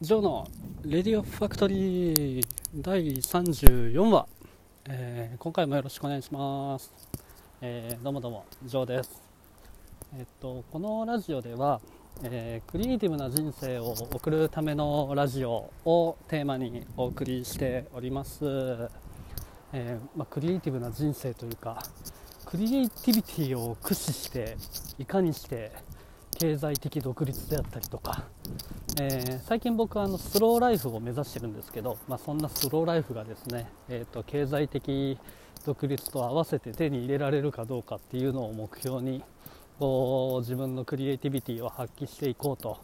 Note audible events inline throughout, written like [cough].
ジョーのレディオファクトリー第34話、えー今回もよろしくお願いします、えーどうもどうもジョーです。えっとこのラジオでは、えークリエイティブな人生を送るためのラジオをテーマにお送りしております、えーまあ、クリエイティブな人生というかクリエイティビティを駆使していかにして経済的独立であったりとかえー最近僕はあのスローライフを目指してるんですけど、まあ、そんなスローライフがですね、えー、と経済的独立と合わせて手に入れられるかどうかっていうのを目標にこう自分のクリエイティビティを発揮していこうと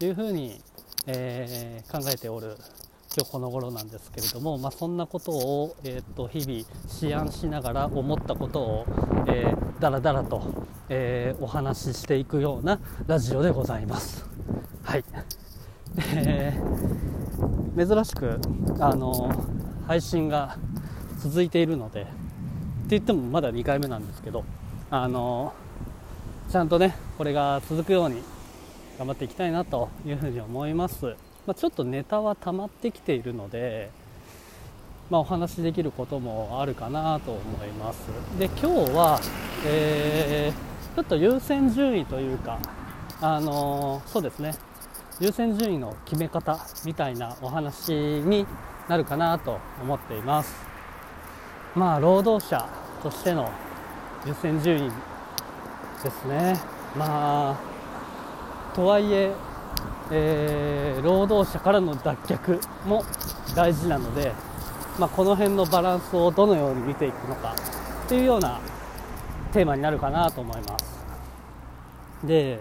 いうふうに、えー考えておる今日この頃なんですけれども、まあ、そんなことを、えー、と日々思案しながら思ったことを、えー、だらだらと、えーお話ししていくようなラジオでございます。はいえー珍しくあの配信が続いているのでって言ってもまだ2回目なんですけどあのちゃんとねこれが続くように頑張っていきたいなというふうに思います、まあ、ちょっとネタは溜まってきているのでまあ、お話しできることもあるかなと思います。で今日は、えーちょっと優先順位というかあのそうですね。優先順位の決め方みたいなお話になるかなと思っています。まあ労働者としての優先順位ですね。まあとはいええー労働者からの脱却も大事なので、まあ、この辺のバランスをどのように見ていくのかっていうようなテーマになるかなと思います。で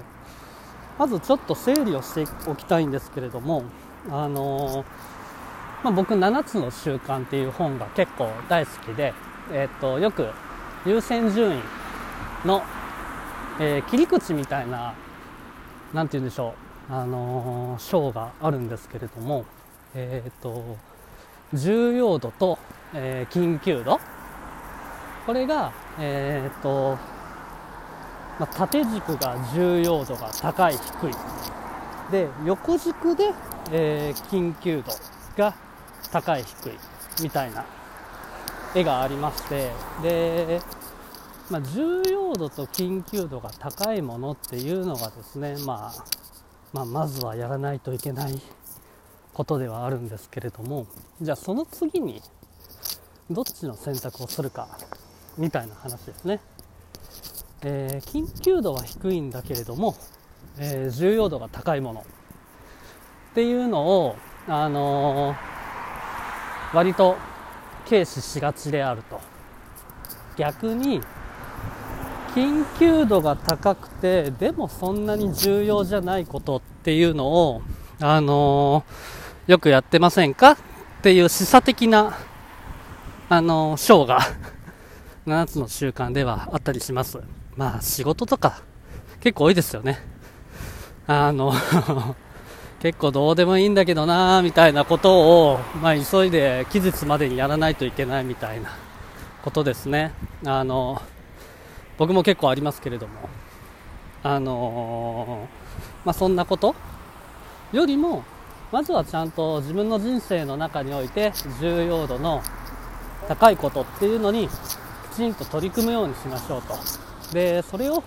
まずちょっと整理をしておきたいんですけれども、あのーまあ、僕「7つの習慣」っていう本が結構大好きで、えっとよく優先順位の、えー切り口みたいななんて言うんでしょう、あのー章があるんですけれども、えっと重要度と、えー緊急度。これが、えっとまあ、縦軸が重要度が高い低い。で横軸で、え緊急度が高い低いみたいな絵がありましてで、まあ、重要度と緊急度が高いものっていうのがですね、まあ、まあまずはやらないといけないことではあるんですけれどもじゃあその次にどっちの選択をするかみたいな話ですね。えー緊急度は低いんだけれども、えー重要度が高いものっていうのを、あのー割と軽視しがちであると逆に緊急度が高くてでもそんなに重要じゃないことっていうのを、あのーよくやってませんか？っていう示唆的な、あのー章が [laughs] 7つの習慣ではあったりします。まあ仕事とか結構多いですよね。あの、[laughs] 結構どうでもいいんだけどなみたいなことを、まあ急いで期日までにやらないといけないみたいなことですね。あの、僕も結構ありますけれども、あのまあそんなことよりも、まずはちゃんと自分の人生の中において重要度の高いことっていうのにきちんと取り組むようにしましょうと。で、それを、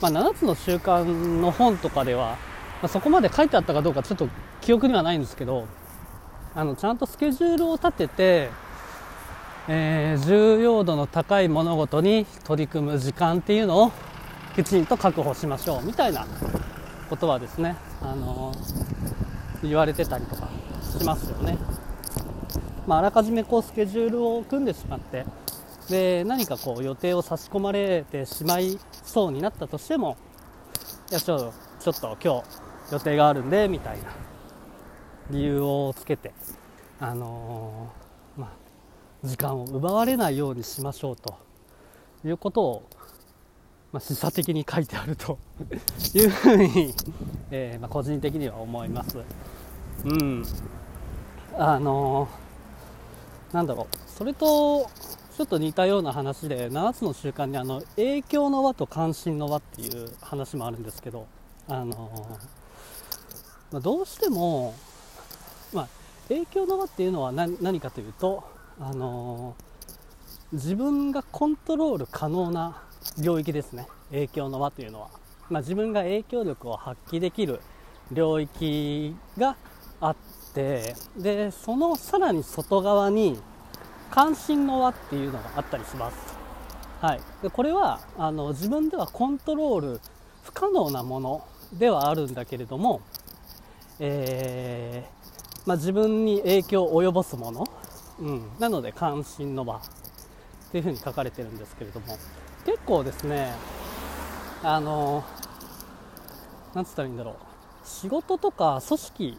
まあ、7つの習慣の本とかでは、まあ、そこまで書いてあったかどうかちょっと記憶にはないんですけど、あの、ちゃんとスケジュールを立てて、えー重要度の高い物事に取り組む時間っていうのをきちんと確保しましょうみたいなことはですね、あの言われてたりとかしますよね。まあ、あらかじめこうスケジュールを組んでしまってで何かこう予定を差し込まれてしまいそうになったとしてもいやちょちょっと今日予定があるんでみたいな理由をつけて、あのー、時間を奪われないようにしましょうということを、まあ、示唆的に書いてあると。[laughs] いうふうに、えーまあ、個人的には思います。うん。あのーなんだろう、それとちょっと似たような話で、7つの習慣にあの影響の輪と関心の輪っていう話もあるんですけど、あのまあ、どうしても、まあ、影響の輪っていうのは何何かというと、あのー、自分がコントロール可能な領域ですね。影響の輪というのは、まあ、自分が影響力を発揮できる領域があってでそのさらに外側に関心の輪っていうのがあったりします、はい、でこれはあの自分ではコントロール不可能なものではあるんだけれども、えー、まあ、自分に影響を及ぼすもの、うん、なので関心の輪っていうふうに書かれてるんですけれども。結構ですねあのなんつったらいいんだろう。仕事とか組織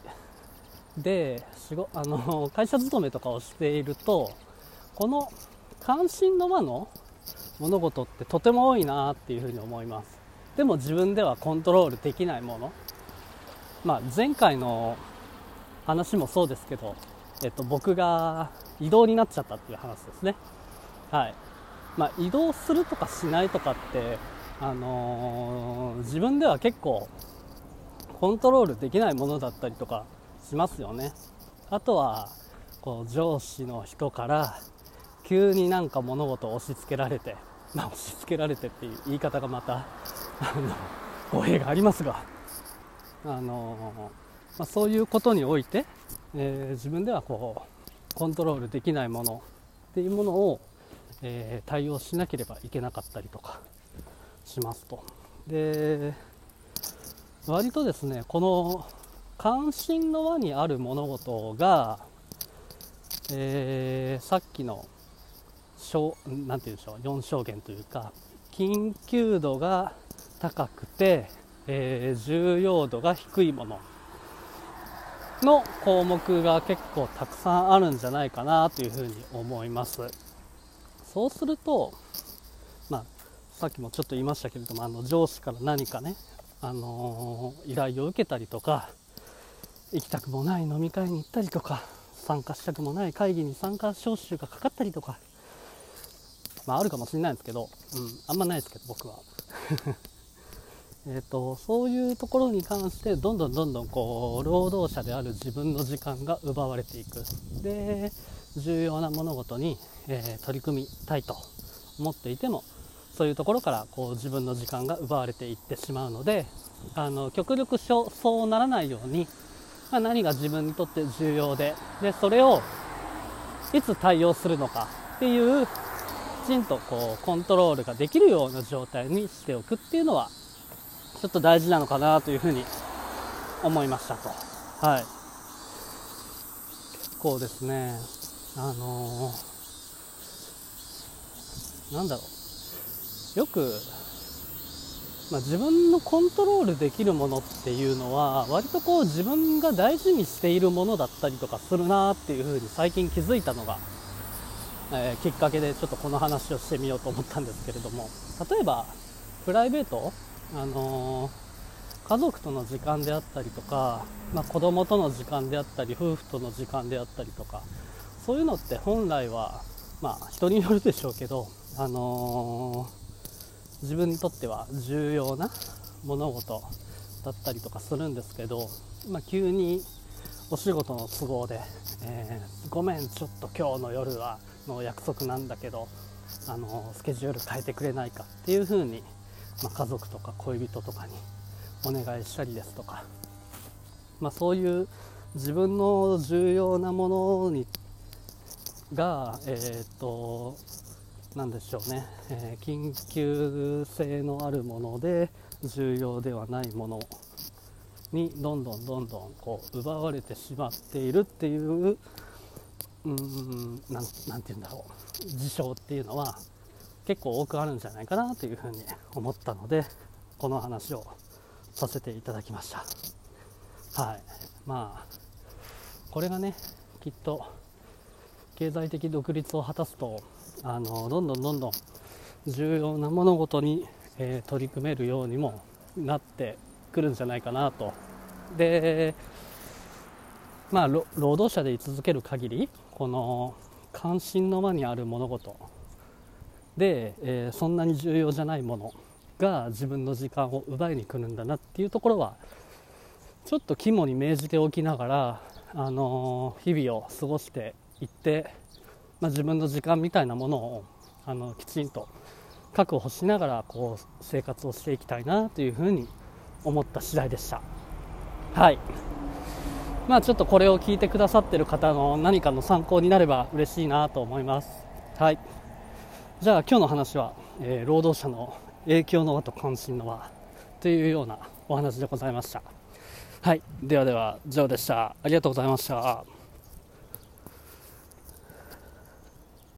で仕事あの会社勤めとかをしているとこの関心の輪の物事ってとても多いなっていうふうに思います。でも自分ではコントロールできないもの。まあ、前回の話もそうですけど、えっと、僕が移動になっちゃったっていう話ですね。はい。まあ、移動するとかしないとかって、あのー、自分では結構コントロールできないものだったりとかしますよね。あとはこう上司の人から急になんか物事を押し付けられて、まあ、押し付けられてっていう言い方がまたあの語弊がありますが、あのまあ、そういうことにおいて、えー、自分ではこうコントロールできないものっていうものを、えー、対応しなければいけなかったりとかしますと。で割とですねこの関心の輪にある物事が、えー、さっきの何て言うんでしょう4証言というか緊急度が高くて、えー、重要度が低いものの項目が結構たくさんあるんじゃないかなというふうに思います。そうすると、まあ、さっきもちょっと言いましたけれどもあの上司から何かね、あのー、依頼を受けたりとか行きたくもない飲み会に行ったりとか参加したくもない会議に参加招集がかかったりとかまあ、あるかもしれないんですけど、うん、あんまないですけど僕は。えとそういうところに関してどんどんどんどんこう労働者である自分の時間が奪われていく。で重要な物事に、えー、取り組みたいと思っていてもそういうところからこう自分の時間が奪われていってしまうのであの極力そうならないように、まあ、何が自分にとって重要ででそれをいつ対応するのかっていうきちんとこうコントロールができるような状態にしておくっていうのはちょっと大事なのかなというふうに思いましたと。はい。結構ですね、あのー、なんだろう。よく、まあ、自分のコントロールできるものっていうのは割とこう自分が大事にしているものだったりとかするなっていうふうに最近気づいたのがえー、きっかけでちょっとこの話をしてみようと思ったんですけれども例えばプライベート、あのー、家族との時間であったりとか、まあ、子供との時間であったり夫婦との時間であったりとかそういうのって本来は、まあ、人によるでしょうけど、あのー、自分にとっては重要な物事だったりとかするんですけど、まあ、急にお仕事の都合で、えー、ごめんちょっと今日の夜はの約束なんだけどあのスケジュール変えてくれないかっていうふうに、まあ、家族とか恋人とかにお願いしたりですとか、まあ、そういう自分の重要なものにが、えー、っと何でしょうね、えー、緊急性のあるもので重要ではないものにどんどんどんどんこう奪われてしまっているっていううんなんなんて言うんだろう事象っていうのは結構多くあるんじゃないかなというふうに思ったのでこの話をさせていただきました。はい。まあこれがねきっと経済的独立を果たすとあのどんどんどんどん重要な物事に、えー、取り組めるようにもなってくるんじゃないかなと。でまあ労働者で居続ける限りこの関心の輪にある物事で、えー、そんなに重要じゃないものが自分の時間を奪いに来るんだなっていうところはちょっと肝に銘じておきながら、あの日々を過ごしていって、まあ、自分の時間みたいなものをあのきちんと確保しながらこう生活をしていきたいなというふうに思った次第でした。はいまあちょっとこれを聞いてくださってる方の何かの参考になれば嬉しいなと思います。はい。じゃあ今日の話は、えー、労働者の影響の輪と関心の輪というようなお話でございました。はい。ではでは、以上でした。ありがとうございました。